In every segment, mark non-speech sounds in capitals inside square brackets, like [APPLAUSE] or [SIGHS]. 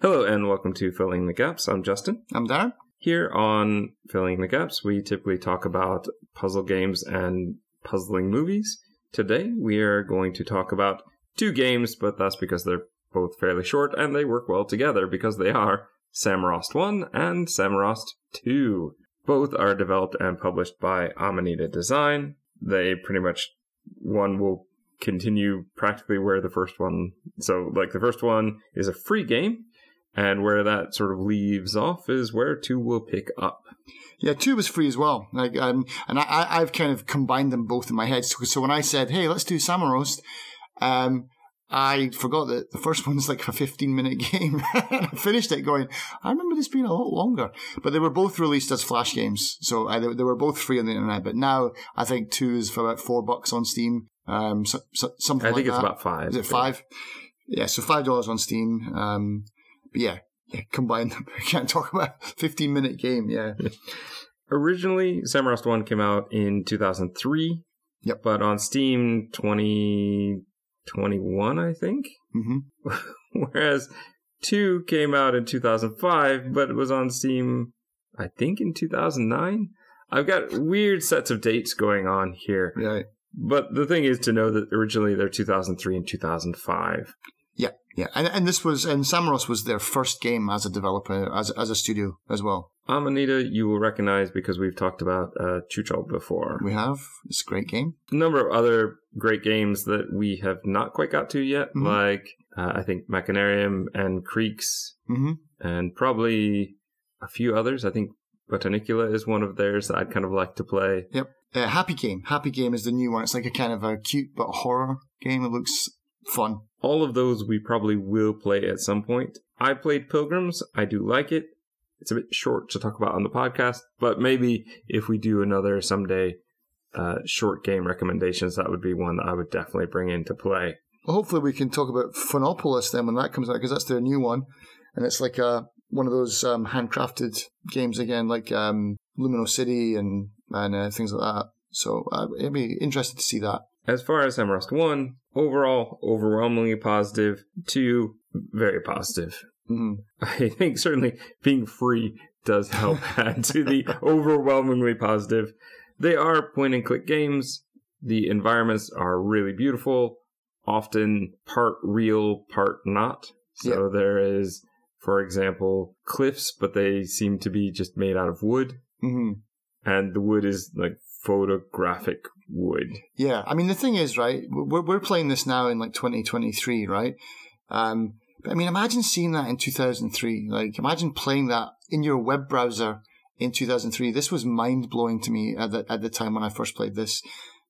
Hello and welcome to Filling the Gaps. I'm Justin. I'm Darren. Here on Filling the Gaps, we typically talk about puzzle games and puzzling movies. Today, we are going to talk about two games, but that's because they're both fairly short and they work well together because they are Samorost 1 and Samorost 2. Both are developed and published by Amanita Design. They pretty much, one will continue practically where the first one, so like the first one is a free game, and where that sort of leaves off is where 2 will pick up. Yeah, two was free as well. Like, um, and I, I've kind of combined them both in my head. So, so when I said, "Hey, let's do Samorost," um, I forgot that the first [LAUGHS] one's like a 15 minute game. [LAUGHS] and I finished it going, I remember this being a lot longer. But they were both released as flash games. So I, they were both free on the internet. But now I think two is for about four bucks on Steam. Um, so, so, something I like think it's that. about five. Is it five? Yeah, so five dollars on Steam. Um, but yeah, yeah, combine them. [LAUGHS] I can't talk about 15 minute game. Yeah. [LAUGHS] Originally, Samorost 1 came out in 2003. Yep. But on Steam 2021, I think. hmm [LAUGHS] Whereas 2 came out in 2005, but it was on Steam, I think, in 2009. I've got weird sets of dates going on here. Right. But the thing is to know that originally they're 2003 and 2005. Yeah, yeah, and and this was and Samorost was their first game as a developer, as as a studio as well. Amanita, you will recognize because we've talked about uh, Chuchel before. We have it's a great game. a number of other great games that we have not quite got to yet, Mhm. like uh, I think Machinarium and Creaks, hmm and probably a few others. I think Botanicula is one of theirs that I'd kind of like to play. Yep. Uh, Happy Game. Happy Game is the new one. It's like a kind of a cute but horror game. It looks fun. All of those we probably will play at some point. I played Pilgrims. I do like it. It's a bit short to talk about on the podcast, but maybe if we do another someday uh, short game recommendations, that would be one that I would definitely bring into play. Well, hopefully we can talk about Phonopolis then when that comes out because that's their new one, and it's like a one of those um, handcrafted games again, like um, Lumino City and and uh, things like that. So uh, it'd be interesting to see that. As far as Emerald 1, overall, overwhelmingly positive. 2, very positive. hmm [LAUGHS] I think certainly being free does help [LAUGHS] add to the overwhelmingly positive. They are point and click games. The environments are really beautiful, often part real, part not. So there is, for example, cliffs, but they seem to be just made out of wood. hmm And the wood is like photographic wood. Yeah, I mean the thing is, right? We're we're playing this now in like 2023, right? Um, but I mean, imagine seeing that in 2003. Like, imagine playing that in your web browser in 2003. This was mind blowing to me at the at the time when I first played this.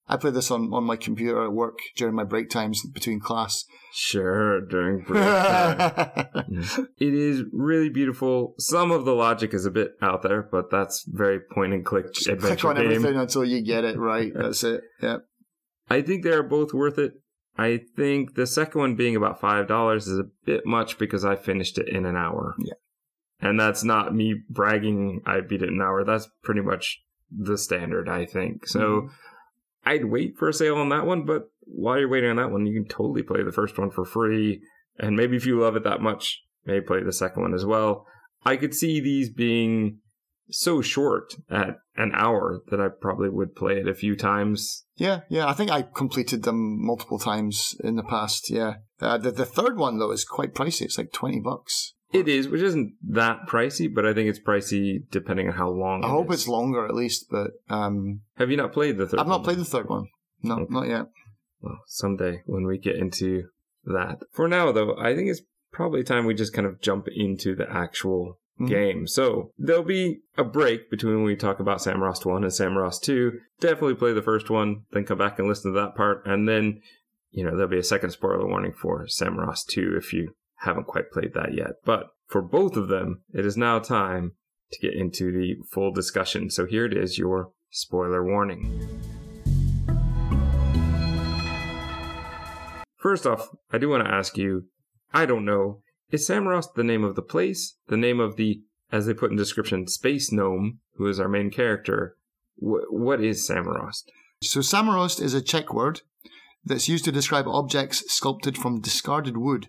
I play this on, on my computer at work during my break times between class. Sure, during break time. [LAUGHS] It is really beautiful. Some of the logic is a bit out there, but that's very point and click Just click on game. everything until you get it right. [LAUGHS] That's it. Yeah. I think they're both worth it. I think the second one being about five dollars is a bit much because I finished it in an hour. Yeah. And that's not me bragging I beat it in an hour. That's pretty much the standard, I think. So Mhm. I'd wait for a sale on that one, but while you're waiting on that one, you can totally play the first one for free. And maybe if you love it that much, maybe play the second one as well. I could see these being so short at an hour that I probably would play it a few times. Yeah, yeah. I think I completed them multiple times in the past. Yeah. Uh, the the third one though is quite pricey. It's like twenty bucks. It is, which isn't that pricey, but I think it's pricey depending on how long. I it hope is. it's longer at least, but um, Have you not played the 3rd I've not played the third one. No, Okay. not yet. Well, someday when we get into that. For now, though, I think it's probably time we just kind of jump into the actual Mhm. game. So there'll be a break between when we talk about Samorost 1 and Samorost 2. Definitely play the first one, then come back and listen to that part, and then, you know, there'll be a second spoiler warning for Samorost 2 if you haven't quite played that yet. But for both of them, it is now time to get into the full discussion. So here it is, your spoiler warning. First off, I do want to ask you I don't know, is Samorost the name of the place, the name of the, as they put in description, space gnome, who is our main character? Wh- what is Samorost? So Samorost is a Czech word that's used to describe objects sculpted from discarded wood.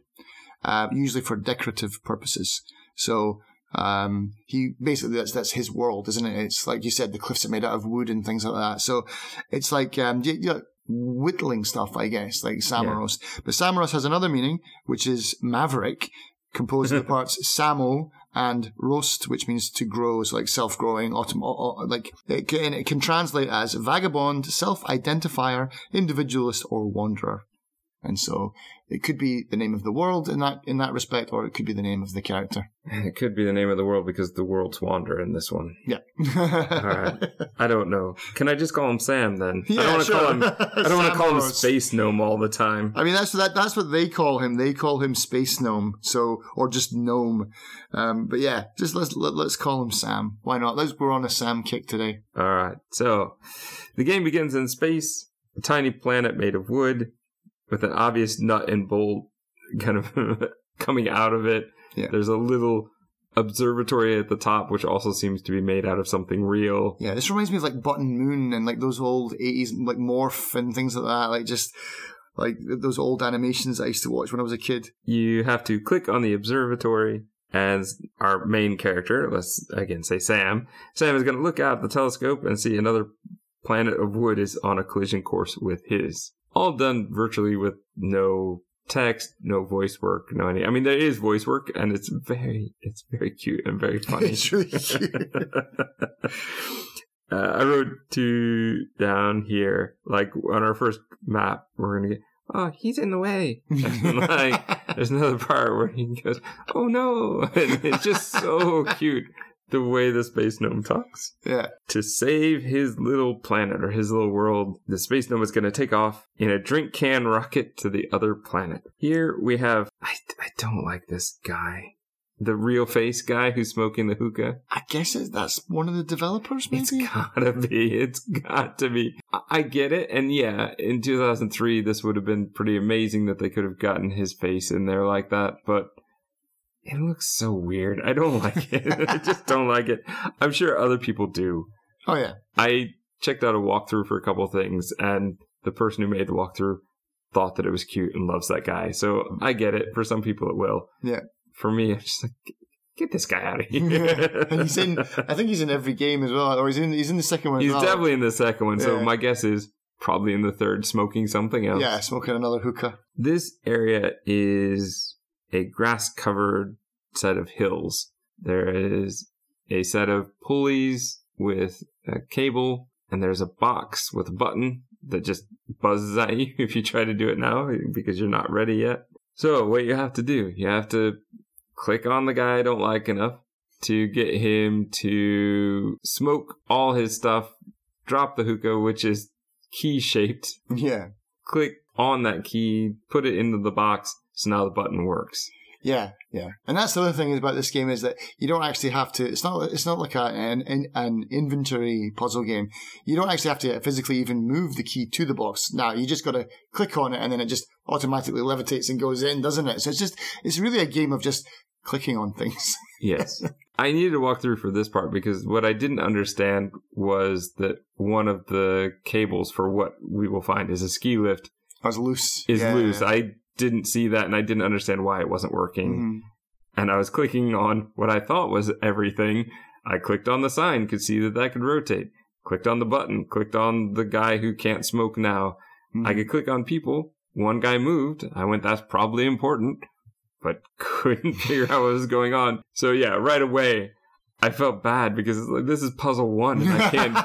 Uh, usually for decorative purposes. So um, he basically that's that's his world, isn't it? It's like you said, the cliffs are made out of wood and things like that. So it's like um, you, you know, whittling stuff, I guess, like Samorost. But Samorost has another meaning, which is maverick, composed of the [LAUGHS] parts Samo and roast, which means to grow, so like self-growing, autom- like it can, it can translate as vagabond, self-identifier, individualist, or wanderer. And so it could be the name of the world in that in that respect, or it could be the name of the character. [LAUGHS] It could be the name of the world because the worlds wander in this one. Yeah. [LAUGHS] All right. I don't know. Can I just call him Sam then? Yeah, I don't want to sure. call him. I don't [LAUGHS] want to call him Space Gnome all the time. I mean, that's that. That's what they call him. They call him Space Gnome. So, or just Gnome. Um, but yeah, just let's let, let's call him Sam. Why not? Let's we're on a Sam kick today. All right. So the game begins in space, a tiny planet made of wood with an obvious nut and bolt kind of [LAUGHS] coming out of it. Yeah. There's a little observatory at the top, which also seems to be made out of something real. Yeah, this reminds me of like Button Moon and like those old eighties like Morph and things like that. Like just like those old animations I used to watch when I was a kid. You have to click on the observatory. As our main character, let's again say Sam. Sam is going to look out the telescope and see another planet of wood is on a collision course with his. All done virtually with no text, no voice work, no any. I mean, there is voice work, and it's very, it's very cute and very [LAUGHS] funny. It's really cute. [LAUGHS] uh, I wrote two down here, like on our first map. We're gonna get. Oh, he's in the way. And, [LAUGHS] like, there's another part where he goes, "Oh no!" And it's just so cute the way the space gnome talks yeah, to save his little planet or his little world, the space gnome is going to take off in a drink can rocket to the other planet. Here we have, I, I don't like this guy. The real face guy who's smoking the hookah. I guess that's one of the developers. Maybe. It's gotta be. It's got to be. I, I get it. And yeah, in 2003, this would have been pretty amazing that they could have gotten his face in there like that. But it looks so weird. I don't [LAUGHS] like it. I just don't like it. I'm sure other people do. oh yeah, I checked out a walkthrough for a couple of things, and the person who made the walkthrough thought that it was cute and loves that guy. So I get it. For some people, it will. Yeah. For me, I'm just like, get this guy out of here. [LAUGHS] and he's in. I think he's in every game as well, or he's in. He's in the second one. He's as well. definitely in the second one. So Yeah. my guess is probably in the third, smoking something else. Yeah, smoking another hookah. This area is a grass covered set of hills. There is a set of pulleys with a cable, and there's a box with a button that just buzzes at you [LAUGHS] if you try to do it now because you're not ready yet. So, what you have to do, you have to click on the guy I don't like enough to get him to smoke all his stuff, drop the hookah, which is key shaped, Yeah, click on that key, put it into the box, so now the button works. yeah, yeah. And that's the other thing about this game is that you don't actually have to. It's not. It's not like a, an an inventory puzzle game. You don't actually have to physically even move the key to the box. Now you just got to click on it, and then it just automatically levitates and goes in, doesn't it? So it's just. It's really a game of just clicking on things. [LAUGHS] Yes. I needed to walk through for this part because what I didn't understand was that one of the cables for what we will find is a ski lift I was loose. is Yeah. loose. I didn't see that and I didn't understand why it wasn't working. Mhm. And I was clicking on what I thought was everything. I clicked on the sign, could see that that could rotate. Clicked on the button, clicked on the guy who can't smoke now. Mhm. I could click on people. One guy moved. I went, that's probably important, but [LAUGHS] couldn't figure out what was going on. So yeah, right away, I felt bad because it's like, this is puzzle one and I can't,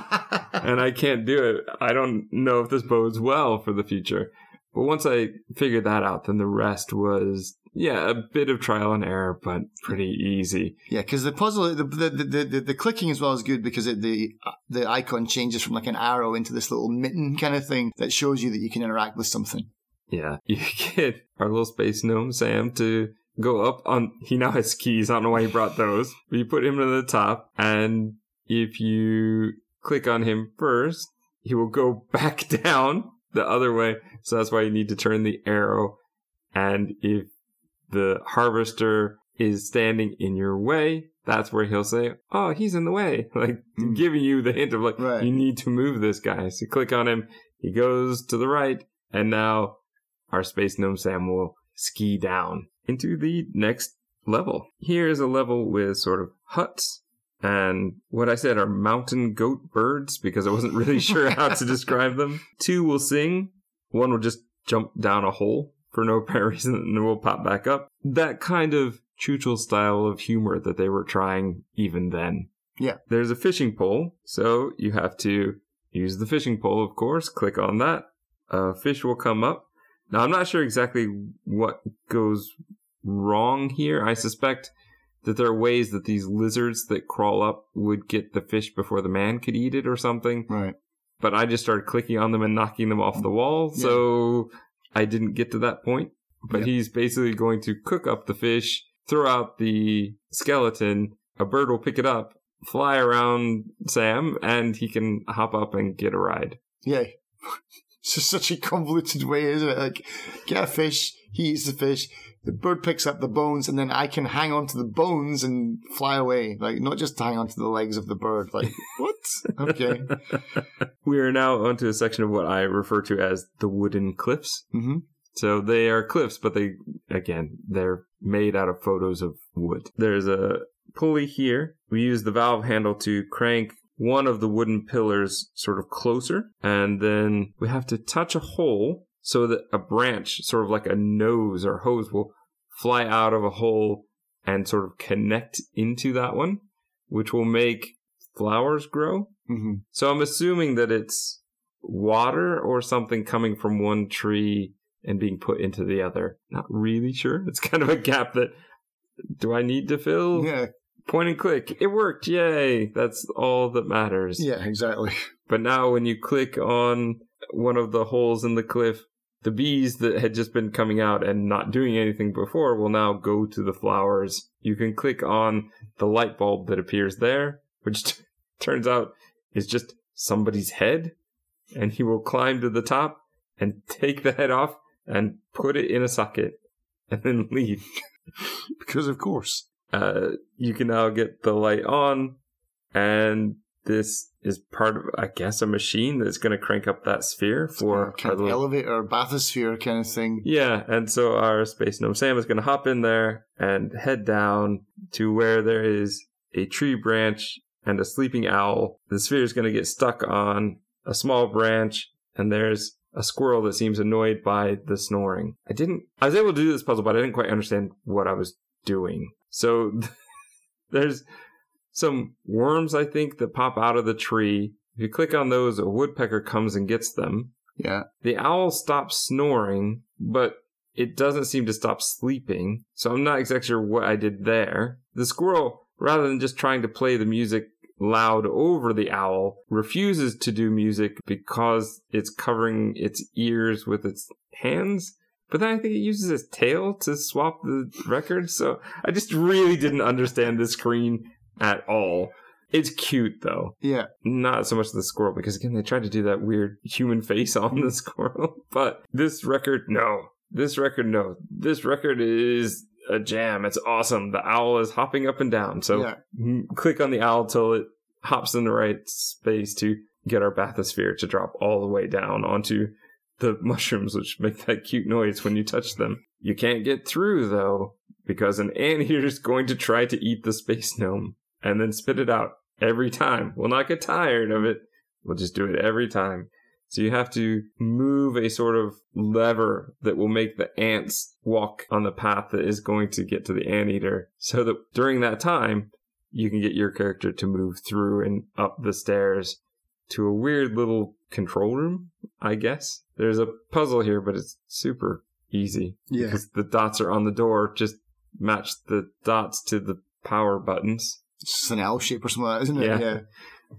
[LAUGHS] and I can't do it. I don't know if this bodes well for the future. But once I figured that out, then the rest was, yeah, a bit of trial and error, but pretty easy. Yeah, because the puzzle, the the, the the clicking as well is good because it, the the icon changes from like an arrow into this little mitten kind of thing that shows you that you can interact with something. Yeah. [LAUGHS] You get our little space gnome, Sam, to go up on, he now has keys. I don't know why he brought those, but you put him to the top. And if you click on him first, he will go [LAUGHS] back down the other way. So that's why you need to turn the arrow. And if the harvester is standing in your way, that's where he'll say, Oh, he's in the way. [LAUGHS] Like Mm. giving you the hint of like, Right. you need to move this guy. So you click on him, he goes to the right, and now our space gnome Sam will ski down into the next level. Here is a level with sort of huts and what I said are mountain goat birds because I wasn't really sure how to [LAUGHS] describe them. Two will sing, one will just jump down a hole for no [LAUGHS] apparent reason and will pop back up. That kind of Chuchel style of humor that they were trying even then. Yeah. There's a fishing pole, so you have to use the fishing pole, of course. Click on that. A fish will come up. Now, I'm not sure exactly what goes wrong here. I suspect that there are ways that these lizards that crawl up would get the fish before the man could eat it or something. Right. But I just started clicking on them and knocking them off the wall, Yeah. so I didn't get to that point. But he's basically going to cook up the fish, throw out the skeleton, a bird will pick it up, fly around Sam, and he can hop up and get a ride. Yeah. [LAUGHS] [LAUGHS] It's just such a convoluted way, isn't it? Like, get a fish, he eats the fish, the bird picks up the bones, and then I can hang onto the bones and fly away. Like, not just hang onto the legs of the bird. Like, [LAUGHS] what? Okay. [LAUGHS] We are now onto a section of what I refer to as the wooden cliffs. hmm So they are cliffs, but they, again, they're made out of photos of wood. There's a pulley here. We use the valve handle to crank one of the wooden pillars sort of closer, and then we have to touch a hole so that a branch, sort of like a nose or hose, will fly out of a hole and sort of connect into that one, which will make flowers grow. hmm So I'm assuming that it's water or something coming from one tree and being put into the other. Not really sure. It's kind of a gap that do I need to fill? Yeah. Point and click. It worked. Yay. That's all that matters. Yeah, exactly. But now when you click on one of the holes in the cliff, the bees that had just been coming out and not doing anything before will now go to the flowers. You can click on the light bulb that appears there, which t- [LAUGHS] turns out is just somebody's head. And he will climb to the top and take the head off and put it in a socket and then [LAUGHS] leave. Because, of course. Uh, you can now get the light on, and this is part of, I guess, a machine that's going to crank up that sphere for kind of elevator, bathysphere kind of thing. yeah, and so our space gnome Sam is going to hop in there and head down to where there is a tree branch and a sleeping owl. The sphere is going to get stuck on a small branch, and there's a squirrel that seems annoyed by the snoring. I didn't. I was able to do this puzzle, but I didn't quite understand what I was doing. So [LAUGHS] there's some worms, I think, that pop out of the tree. If you click on those, a woodpecker comes and gets them. Yeah. The owl stops snoring, but it doesn't seem to stop sleeping. So I'm not exactly sure what I did there. The squirrel, rather than just trying to play the music loud over the owl, refuses to do music because it's covering its ears with its hands. But then I think it uses its tail to swap the record. So I just really didn't understand the screen at all. It's cute though Yeah. not so much the squirrel because again they tried to do that weird human face on the [LAUGHS] squirrel but this record no this record no this record is a jam it's awesome the owl is hopping up and down so yeah. m- click on the owl till it hops in the right space to get our bathysphere to drop all the way down onto the [LAUGHS] mushrooms which make that cute noise when you touch them you can't get through though because an anteater [LAUGHS] is going to try to eat the space gnome and then spit it out every time. We'll not get tired of it. We'll just do it every time. So you have to move a sort of lever that will make the ants walk on the path that is going to get to the anteater so that during that time you can get your character to move through and up the stairs to a weird little control room, I guess. There's a puzzle here, but it's super easy Yeah. because the dots are on the door. Just match the dots to the power buttons. It's just an L shape or something like that, isn't it? Yeah. Yeah.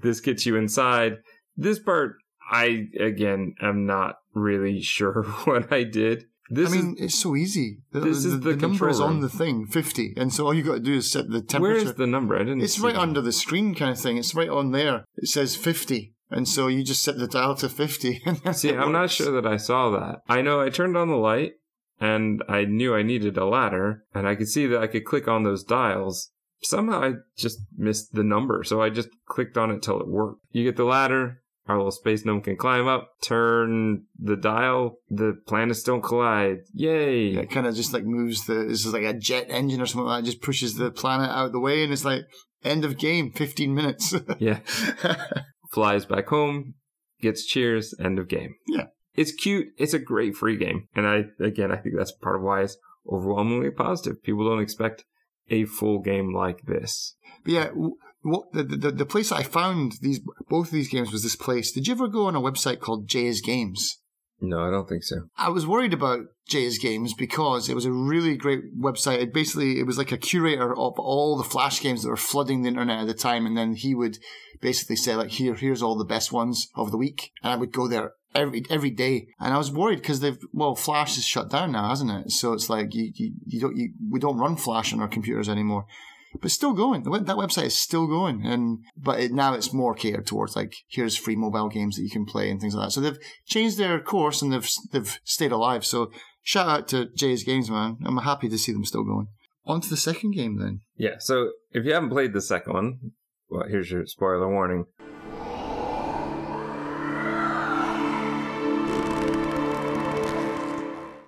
This gets you inside. This part, I again am not really [LAUGHS] sure what I did. This I mean, it's so easy. The, this the, is the number is on the thing, 50. And so all you got to do is set the temperature. where is the number? I didn't. It's right that. under the screen kind of thing. It's right on there. It says 50. And so you just set the dial to 50. [LAUGHS] And then See, I'm not sure that I saw that. I know I turned on the light and I knew I needed a ladder and I could see that I could click on those dials. Somehow I just missed the number, so I just clicked on it till it worked. You get the ladder, Our little space gnome can climb up, turn the dial, the planets don't collide. Yay! Yeah, it kind of just like moves the, this is like a jet engine or something like that, just pushes the planet out of the way and it's like, end of game, 15 minutes. [LAUGHS] yeah. [LAUGHS] Flies back home, gets cheers, end of game. Yeah. It's cute. It's a great free game. And I, again, I think that's part of why it's overwhelmingly positive. People don't expect a full game like this. But yeah, what the, the the place I found these both of these games was this place. Did you ever go on a website called Jay's Games? No, I don't think so. I was worried about Jay's Games because it was a really great website. It basically it was like a curator of all the flash games that were flooding the internet at the time, and then he would basically say like, "Here, here's all the best ones of the week," and I would go there every every day. And I was worried because they've well, Flash is shut down now, hasn't it? So it's like you you, you don't you, we don't run Flash on our computers anymore but still going. That website is still going, and but it, now it's more catered towards like here's free mobile games that you can play and things like that. So they've changed their course and they've they've stayed alive. So shout out to Jay's Games, man. I'm happy to see them still going. On to the second game then. Yeah. So if you haven't played the second one, well, here's your spoiler warning.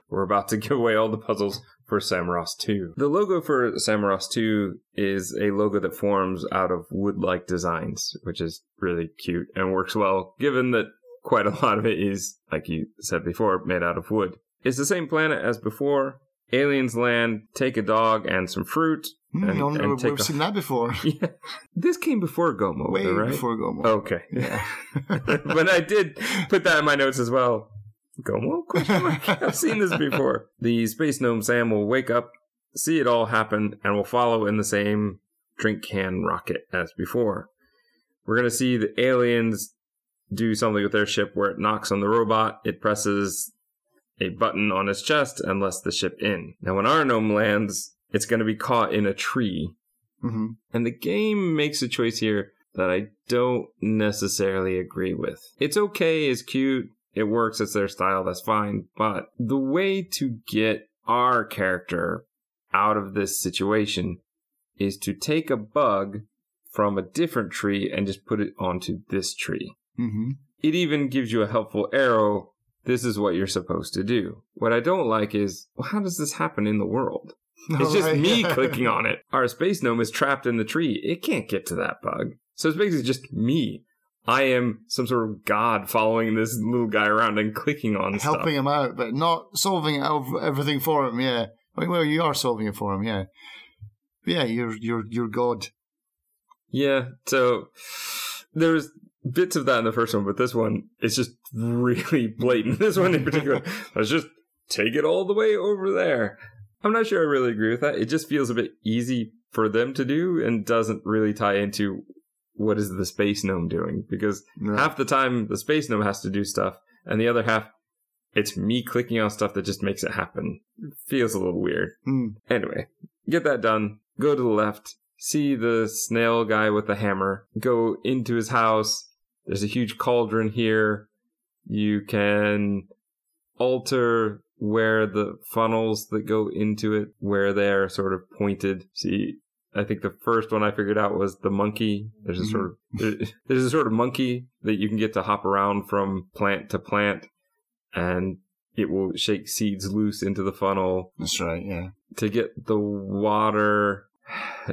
We're about to [LAUGHS] give away all the puzzles for Samorost 2. The logo for Samorost 2 is a logo that forms out of wood like designs, which is really cute and works well given that quite a lot of it is, like you said before, made out of wood. It's the same planet as before. Aliens land, take a dog and some fruit. Mm, and, no, and we've, we've a... seen that before. [LAUGHS] Yeah. This came before Gomo, Way right? before Gomo. Okay. Yeah. [LAUGHS] but I did put that in my notes as well. Gomo? Question mark. [LAUGHS] I've seen this before. The space gnome Sam will wake up, see it all happen, and will follow in the same drink can rocket as before. We're going to see the aliens do something with their ship where it knocks on the robot, it presses a button on its chest, and lets the ship in. Now, when our gnome lands, it's going to be caught in a tree. hmm And the game makes a choice here that I don't necessarily agree with. It's okay, it's cute, it works, it's their style, that's fine. But the way to get our character out of this situation is to take a bug from a different tree and just put it onto this tree. hmm It even gives you a helpful arrow. This is what you're supposed to do. What I don't like is, well, how does this happen in the world? [LAUGHS] It's just Alright, me clicking on it. Our space gnome is trapped in the tree. It can't get to that bug. So it's basically just me. I am some sort of god following this little guy around and clicking on Helping stuff. him out, but not solving everything for him. Yeah. Well, well, you are solving it for him. Yeah. But yeah, you're you're you're God. Yeah, so there's bits of that in the first one, but this one is just really [LAUGHS] blatant. This one in particular, [LAUGHS] let's just take it all the way over there. I'm not sure I really agree with that. It just feels a bit easy for them to do and doesn't really tie into what is the space gnome doing because Right. half the time the space gnome has to do stuff and the other half it's me clicking on stuff that just makes it happen. It feels a little weird. Hmm. Anyway, get that done. Go to the left. See the snail guy with the hammer. Go into his house. There's a huge cauldron here. You can alter where the funnels that go into it, where they're sort of pointed. See, I think the first one I figured out was the monkey. There's a sort of [LAUGHS] there's a sort of monkey that you can get to hop around from plant to plant, and it will shake seeds loose into the funnel That's right. Yeah. to get the water. [SIGHS]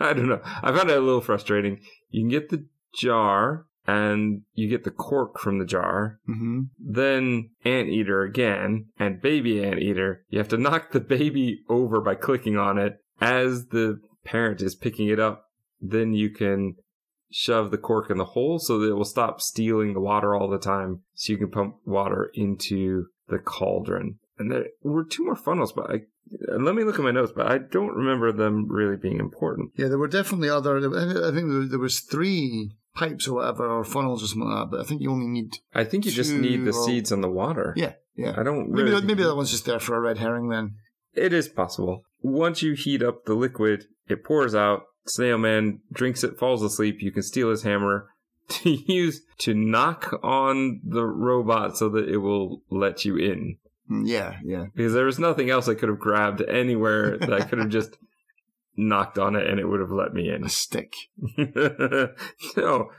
I don't know. I found it a little frustrating. You can get the jar and you get the cork from the jar. hmm Then anteater again and baby anteater. You have to knock the baby over by clicking on it as the parent is picking it up. Then you can shove the cork in the hole so that it will stop stealing the water all the time. So you can pump water into the cauldron. And there were two more funnels, but I, let me look at my notes, but I don't remember them really being important. Yeah, there were definitely other. I think there, was three pipes or whatever, or funnels or something like that. But I think you only need. I think you just need the well- seeds and the water. Yeah, yeah. I don't really. that, maybe that one's just there for a red herring then. It is possible. Once you heat up the liquid, it pours out. Snail Man drinks it, falls asleep. You can steal his hammer [LAUGHS] to use to knock on the robot so that it will let you in. Mm, Yeah, yeah. Because there was nothing else I could have grabbed anywhere that I could have [LAUGHS] just knocked on it and it would have let me in. A stick. [LAUGHS] no.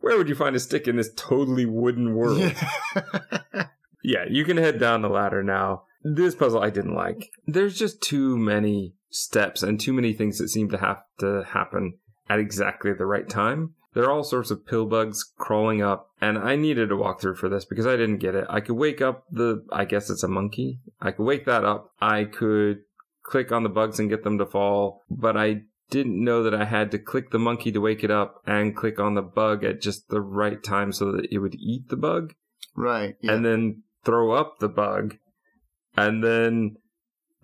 where would you find a stick in this totally wooden world? Yeah. yeah, you can head down the ladder now. This puzzle I didn't like. There's just too many steps and too many things that seem to have to happen at exactly the right time. There are all sorts of pill bugs crawling up, and I needed a walkthrough for this because I didn't get it. I could wake up the, I guess it's a monkey. I could wake that up. I could click on the bugs and get them to fall, but I didn't know that I had to click the monkey to wake it up and click on the bug at just the right time so that it would eat the bug right. Yeah. and then throw up the bug. And then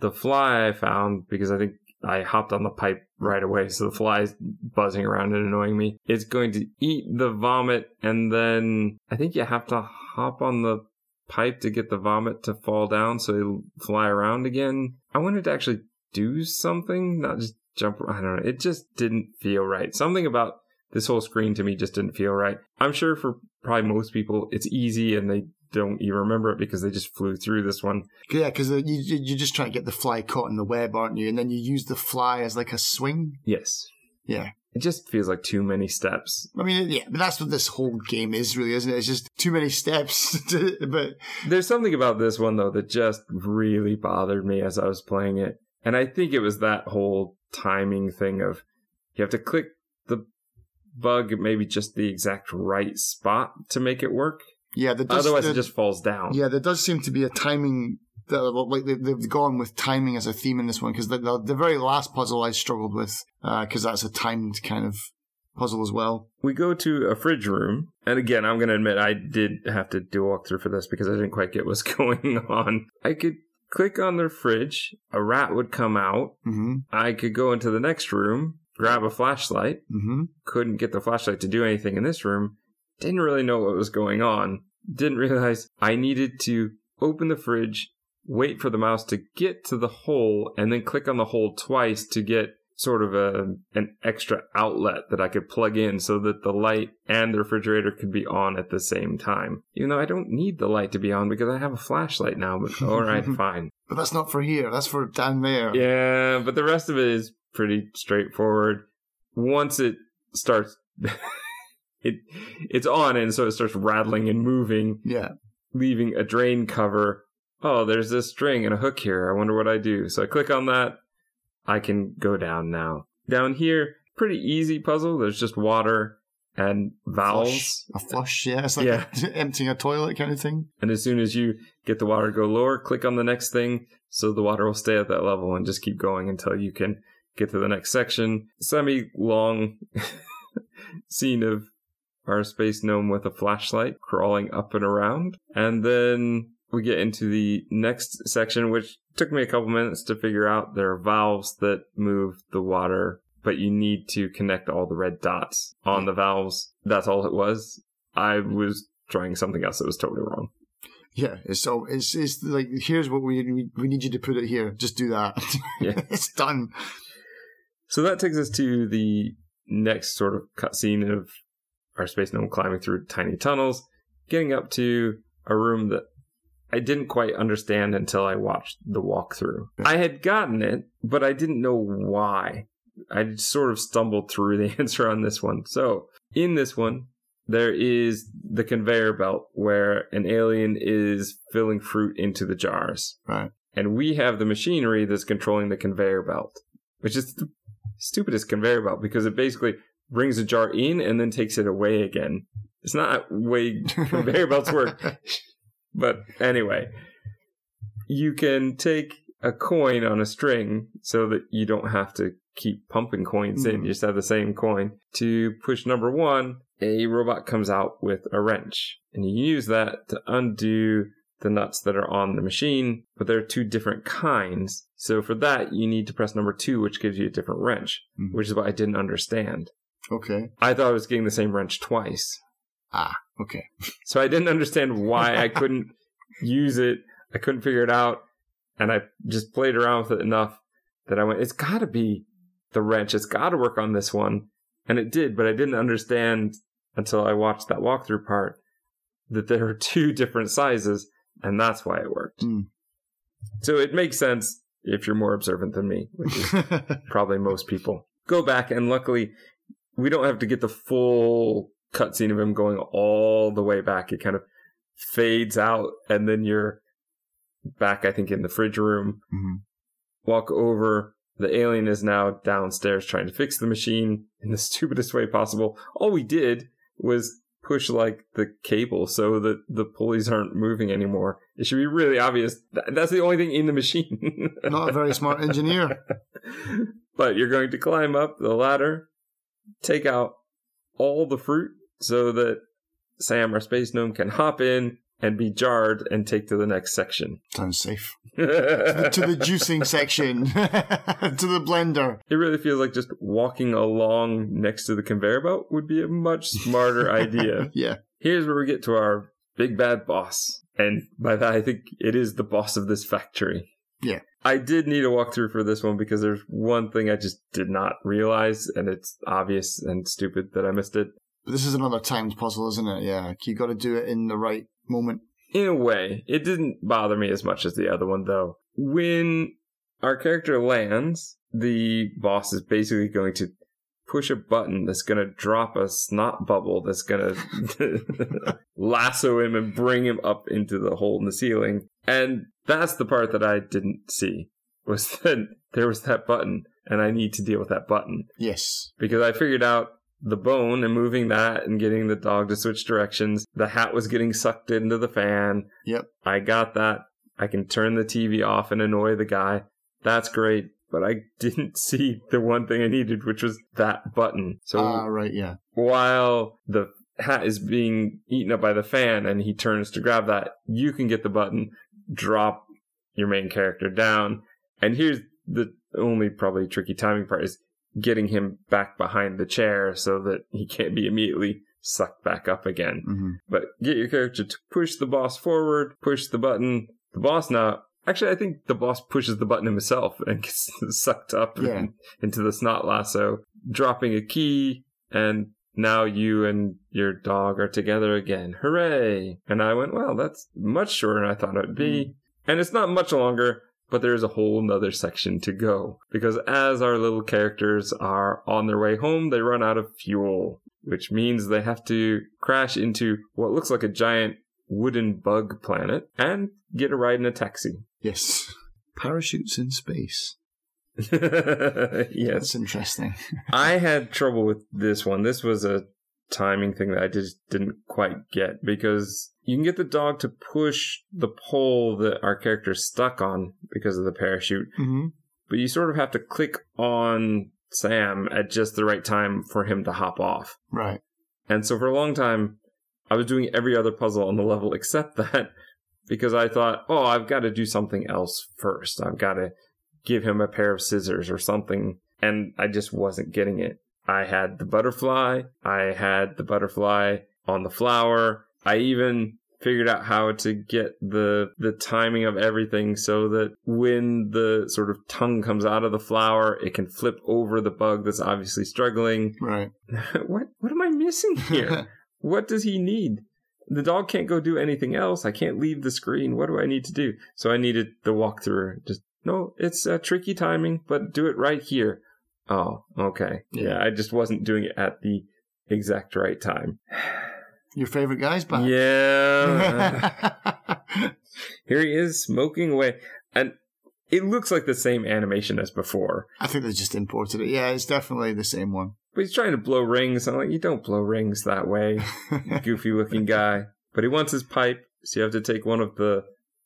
the fly I found, because I think I hopped on the pipe right away, so the fly's buzzing around and annoying me. It's going to eat the vomit, and then I think you have to hop on the pipe to get the vomit to fall down so it'll fly around again. I wanted to actually do something, not just jump. I don't know. It just didn't feel right. Something about this whole screen to me just didn't feel right. I'm sure for probably most people, it's easy and they don't even remember it because they just flew through this one. yeah, because uh, you, you- you're just trying to get the fly caught in the web, aren't you? And then you use the fly as like a swing. Yes. Yeah. It just feels like too many steps. I mean, yeah, but that's what this whole game is, really, isn't it? It's just too many steps. [LAUGHS] To, but There's something about this one though that just really bothered me as I was playing it. And I think it was that whole timing thing of you have to click the bug maybe just the exact right spot to make it work. Yeah, there does, Otherwise there- it just falls down. yeah, there does seem to be a timing. That, like they- they've gone with timing as a theme in this one because the, the, the very last puzzle I struggled with because that's a timed kind of puzzle as well. We go to a fridge room, and again, I'm going to admit I did have to do a walkthrough for this because I didn't quite get what's [LAUGHS] going on. I could click on the fridge, a rat would come out, hmm I could go into the next room, grab a flashlight, hmm couldn't get the flashlight to do anything in this room, didn't really know what was going on, didn't realize I needed to open the fridge, wait for the mouse to get to the hole, and then click on the hole twice to get sort of a an extra outlet that I could plug in so that the light and the refrigerator could be on at the same time. Even though I don't need the light to be on because I have a flashlight now, but all right, [LAUGHS] fine. But that's not for here. That's for down there. Yeah, but the rest of it is pretty straightforward. Once it starts, [LAUGHS] it it's on, and so it starts rattling and moving, Yeah. leaving a drain cover. Oh, there's this string and a hook here. I wonder what I do. So I click on that. I can go down now. Down here, pretty easy puzzle. There's just water and valves. Flush. A flush, yeah. It's like Yeah. [LAUGHS] emptying a toilet kind of thing. And as soon as you get the water to go lower, click on the next thing so the water will stay at that level and just keep going until you can get to the next section. Semi long [LAUGHS] scene of our space gnome with a flashlight crawling up and around. And then we get into the next section, which took me a couple minutes to figure out. There are valves that move the water, but you need to connect all the red dots on the valves. That's all it was. I was trying something else that was totally wrong. Yeah. It's so it's it's like here's what we we, we need you to put it here. Just do that. [LAUGHS] Yeah. it's done. So that takes us to the next sort of cutscene of our space gnome climbing through tiny tunnels, getting up to a room that I didn't quite understand until I watched the walkthrough. I had gotten it, but I didn't know why. I sort of stumbled through the [LAUGHS] answer on this one. So, in this one, there is the conveyor belt where an alien is filling fruit into the jars. Right. And we have the machinery that's controlling the conveyor belt, which is the stupidest conveyor belt because it basically brings a jar in and then takes it away again. It's not the way conveyor belts work. But anyway, you can take a coin on a string so that you don't have to keep pumping coins in. Mhm. You just have the same coin. To push number one, a robot comes out with a wrench. And you use that to undo the nuts that are on the machine, but there are two different kinds. So for that, you need to press number two, which gives you a different wrench, Mhm. which is what I didn't understand. Okay. I thought I was getting the same wrench twice. Ah. Okay. [LAUGHS] So I didn't understand why I [LAUGHS] couldn't use it. I couldn't figure it out. And I just played around with it enough that I went, it's got to be the wrench. It's got to work on this one. And it did, but I didn't understand until I watched that walkthrough part that there are [LAUGHS] two different sizes, and that's why it worked. Mm. So it makes sense if you're more observant than me, which is probably most people. Go back, and luckily, we don't have to get the full cutscene of him going all the way back. It kind of fades out, and then you're back, I think, in the fridge room. Mhm. Walk over. The alien is now downstairs trying to fix the machine in the [LAUGHS] stupidest way possible. All we did was push like the cable so that the pulleys aren't moving anymore. It should be really obvious. That's the only thing in the machine. Not a very smart [LAUGHS] engineer. but you're going to climb up the ladder, take out all the fruit so that Sam, our space gnome, can hop in and be jarred and take to the next section. [LAUGHS] Sounds safe. it to the juicing section. [LAUGHS] to the blender. It really feels like just walking along next to the conveyor belt would be a much smarter [LAUGHS] idea. Yeah. Here's where we get to our big bad boss. And by that, I think it is the boss of this factory. Yeah. I did need a walkthrough for this one because there's one thing I just did not realize, and it's obvious and stupid that I missed it. This is another timed puzzle, isn't it? Yeah. You got to do it in the right moment. In a way, it didn't bother me as much as the other one, though. When our character lands, the boss is basically going to push a button that's going to drop a snot bubble that's going [LAUGHS] to [LAUGHS] lasso him and bring him up into the hole in the ceiling. And that's the part that I didn't see was [LAUGHS] that there was that button and I need to deal with that button Yes. because I figured out the bone and moving that and getting the dog to switch directions. The hat was getting sucked into the fan. Yep. I got that. I can turn the TV off and annoy the guy. That's great. But I [LAUGHS] didn't see the one thing I needed, which was that button. So Ah, right. Yeah. while the hat is being eaten up by the fan and he turns to grab that, you can get the button, drop your main character down. And here's the only probably tricky timing part is getting him back behind the chair so that he can't be immediately sucked back up again. hmm But get your character to push the boss forward, push the button. The boss now, actually, I think the boss pushes the button himself [LAUGHS] and gets sucked up Yeah. in- [LAUGHS] into the snot lasso, dropping a key, and now you and your dog are together again. Hooray! And I went, well, that's much shorter than I thought it would be. Mm-hmm. And it's not much longer, but there's a whole nother section to go. Because as our little characters are on their way home, they run out of fuel, which means they have to crash into what looks like a giant wooden bug planet and get a ride in a taxi. Yes. Parachutes in space. [LAUGHS] yes. That's interesting. [LAUGHS] I had trouble with this one. This was a timing thing that I just didn't quite get because you can get the dog to push the pole that our character's stuck on because of the parachute, hmm but you sort of have to click on Sam at just the right time for him to hop off. Right. And so for a long time, I was doing every other puzzle on the level [LAUGHS] except that because I thought, oh, I've got to do something else first. I've got to give him a pair of scissors or something. And I just wasn't getting it. I had the butterfly. I had the butterfly on the flower. I even figured out how to get the the timing of everything so that when the sort of tongue comes out of the flower, it can flip over the bug that's obviously struggling. Right. [LAUGHS] what what am I missing here? [LAUGHS] what does he need? The dog can't go do anything else. I can't leave the screen. What do I need to do? So I needed the walkthrough. Just no, it's uh, tricky timing, but do it right here. Oh, okay. Yeah. Yeah, I just wasn't doing it at the exact right time. [SIGHS] Your favorite guy's back. Yeah. [LAUGHS] here he is smoking away. And it looks like the same animation as before. I think they just imported it. Yeah, it's definitely the same one. But he's trying to blow rings. I'm like, you don't blow rings that way. [LAUGHS] goofy looking guy. But he wants his pipe, so you have to take one of the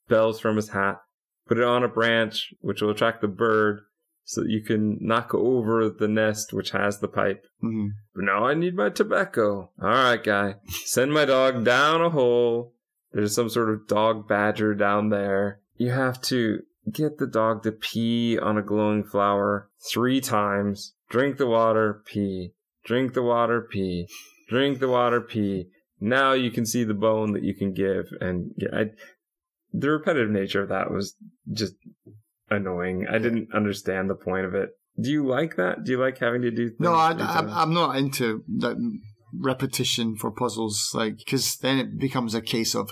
bells from his hat, put it on a branch, which will attract the bird, so that you can knock over the nest which has the pipe. Mhm. But now I need my tobacco. All right, guy. Send my dog down a hole. There's some sort of dog badger down there. You have to get the dog to pee on a glowing flower three times. Drink the water, pee. Drink the water, pee. Drink the water, pee. Now you can see the bone that you can give. And I, the repetitive nature of that was just annoying. I didn't understand the point of it. Do you like that? Do you like having to do No, I, I, I'm not into that repetition for puzzles, like because then it becomes a case of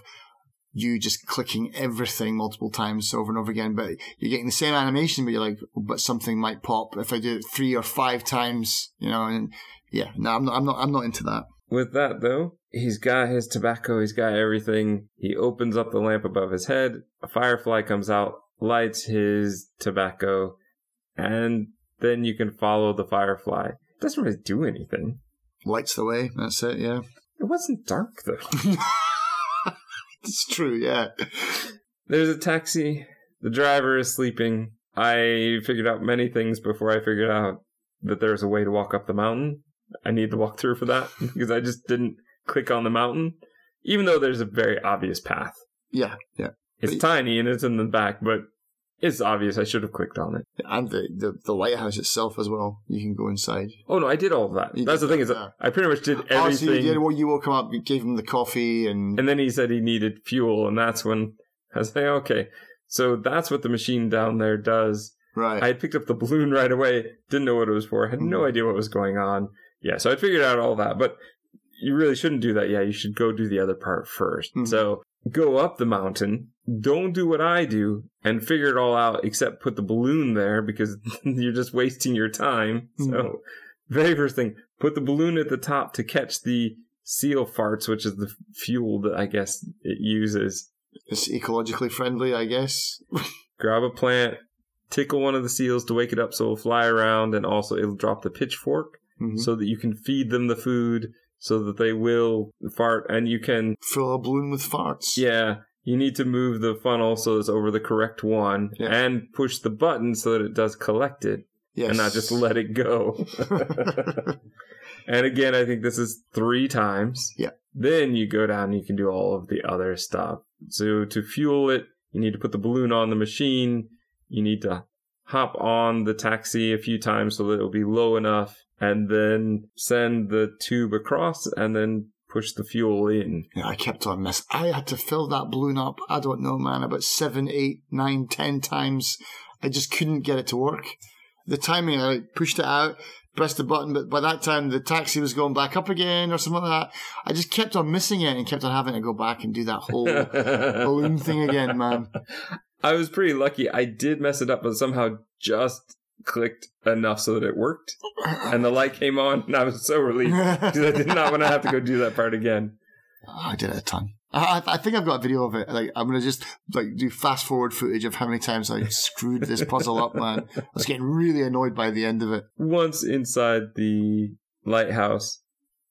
you just clicking everything multiple times over and over again. But you're getting the same animation, but you're like, oh, but something might pop if I do it three or five times, you know. And yeah, no, I'm not, I'm not, I'm not into that. With that though, he's got his tobacco, he's got everything. He opens up the lamp above his head. A firefly comes out, lights his tobacco, and then you can follow the firefly. It doesn't really do anything. Lights the way. That's it. Yeah. It wasn't dark though. [LAUGHS] it's true. Yeah. There's a taxi. The driver is sleeping. I figured out many things before I figured out that there's a way to walk up the mountain. I need to walk through for that [LAUGHS] because I just didn't click on the mountain, even though there's a very obvious path. Yeah. Yeah. It's But- tiny and it's in the back, but it's obvious. I should have clicked on it. And the, the the lighthouse itself as well. You can go inside. Oh no, I did all of that. You That's the thing that, is, yeah. I pretty much did everything. Oh, so you did. Well, you woke him up. You gave him the coffee, and, And then he said he needed fuel, and that's when I was like, okay. So that's what the machine down there does. right. I had picked up the balloon [LAUGHS] right away, didn't know what it was for, had no Mhm. idea what was going on. Yeah, so I figured out all that, but you really shouldn't do that. Yeah, you should go do the other part 1st Mhm. So go up the mountain, don't do what I do, and figure it all out except put the balloon there because [LAUGHS] you're just wasting your time. Mhm. So, very first thing, put the balloon at the top to catch the seal farts, which is the fuel that I guess it uses. it's ecologically friendly, I guess. [LAUGHS] grab a plant, tickle one of the seals to wake it up so it'll fly around, and also it'll drop the pitchfork Mhm. so that you can feed them the food so that they will fart, and you can, Fill a balloon with farts. yeah, you need to move the funnel so it's over the correct one Yeah. and push the button so that it does collect it Yes. and not just let it go. [LAUGHS] and again, I think this is three times. Yeah. Then you go down and you can do all of the other stuff. So to fuel it, you need to put the balloon on the machine. You need to hop on the taxi a few times so that it'll be low enough and then send the tube across and then push the fuel in. Yeah, I kept on miss. I had to fill that balloon up. I don't know, man, about seven, eight, nine, ten times. I just couldn't get it to work. The timing, I pushed it out, pressed the button, but by that time the taxi was going back up again or something like that. I just kept on missing it and kept on having to go back and do that whole [LAUGHS] balloon thing again, man. I was pretty lucky. I did mess it up, but somehow just clicked enough so that it worked. And the light came on, and I was so relieved because I did not want to have to go do that part again. [LAUGHS] I did it a ton. I, I think I've got a video of it. Like I'm gonna just like do fast forward footage of how many times I screwed this puzzle up, man. I was getting really annoyed by the end of it. Once inside the lighthouse,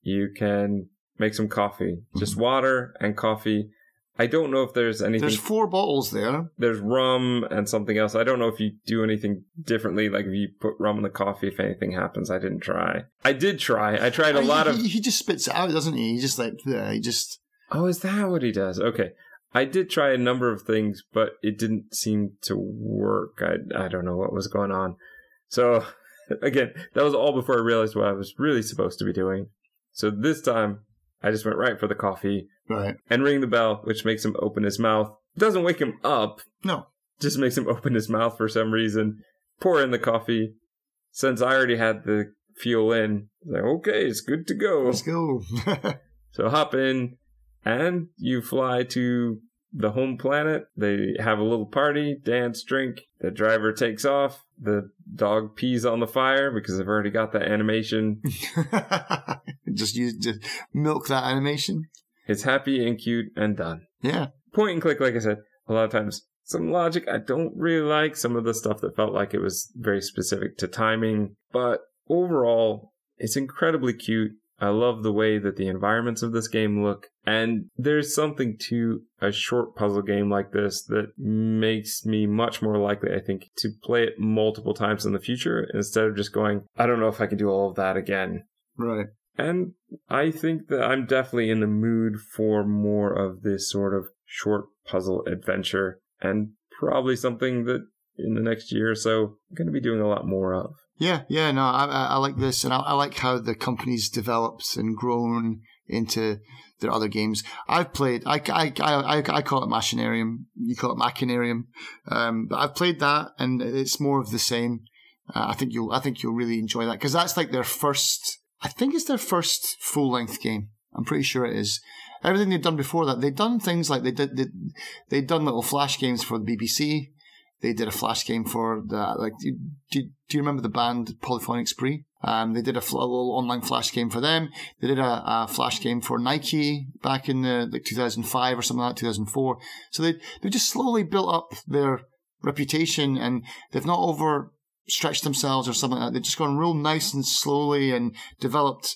you can make some coffee. Just mm-hmm. water and coffee. I don't know if there's anything. There's four bottles there. there's rum and something else. I don't know if you do anything differently, like if you put rum in the coffee, if anything happens. I didn't try. I did try. I tried a oh, I mean, lot of. he, he just spits it out, doesn't he? He just like yeah, he just Oh, is that what he does? Okay. I did try a number of things, but it didn't seem to work. I, I don't know what was going on. So, [LAUGHS] again, that was all before I realized what I was really supposed to be doing. So this time, I just went right for the coffee right. and ring the bell, which makes him open his mouth. doesn't wake him up, No, just makes him open his mouth for some reason. Pour in the coffee. Since I already had the fuel in, like, okay, it's good to go. let's go. [LAUGHS] So hop in, and you fly to the home planet. They have a little party, dance, drink. The driver takes off. The dog pees on the fire because they've already got that animation. [LAUGHS] just use just milk that animation. It's happy and cute and done. Yeah, Point and click, like I said, a lot of times. Some logic I don't really like. Some of the stuff that felt like it was very specific to timing. But overall, it's incredibly cute. I love the way that the environments of this game look. And there's something to a short puzzle game like this that makes me much more likely, I think, to play it multiple times in the future instead of just going, I don't know if I can do all of that again. right. And I think that I'm definitely in the mood for more of this sort of short puzzle adventure and probably something that in the next year or so I'm going to be doing a lot more of. Yeah, yeah, no, I, I like this, and I, I like how the company's developed and grown into their other games. I've played, I, I, I, I call it Machinarium, you call it Machinarium, um, but I've played that, and it's more of the same. Uh, I think you'll, I think you'll really enjoy that because that's like their first. I think it's their first full length game. I'm pretty sure it is. Everything they've done before that, they've done things like they did. They, they've done little flash games for the BBC. They did a flash game for the like. Do, do, do you remember the band Polyphonic Spree? Um, they did a, fl- a little online flash game for them. They did a, a, flash game for Nike back in the like 2005 or something like that, 2004. So they they just slowly built up their reputation, and they've not overstretched themselves or something like that. They've just gone real nice and slowly and developed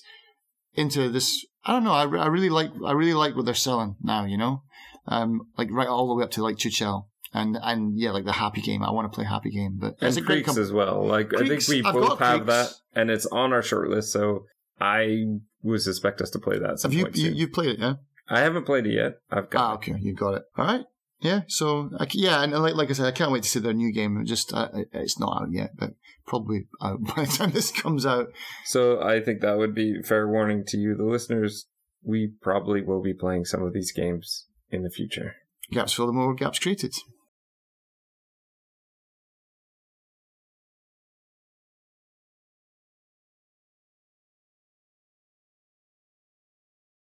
into this. I don't know. I, I really like I really like what they're selling now. You know, um, like right all the way up to like Chuchel and and yeah, like the happy game. I want to play happy game, but and Creaks comp- as well. Like Creaks, I think we I've both have Creaks. that, and it's on our short list. So I would suspect us to play that. have you you you played it? Yeah, I haven't played it yet. I've got. Ah, okay, you got it. All right. Yeah, so yeah, and like like I said, I can't wait to see their new game. just uh, it's not out yet, but probably out [LAUGHS] by the time this comes out. So I think that would be fair warning to you, the listeners. We probably will be playing some of these games in the future. Gaps fill the more gaps created.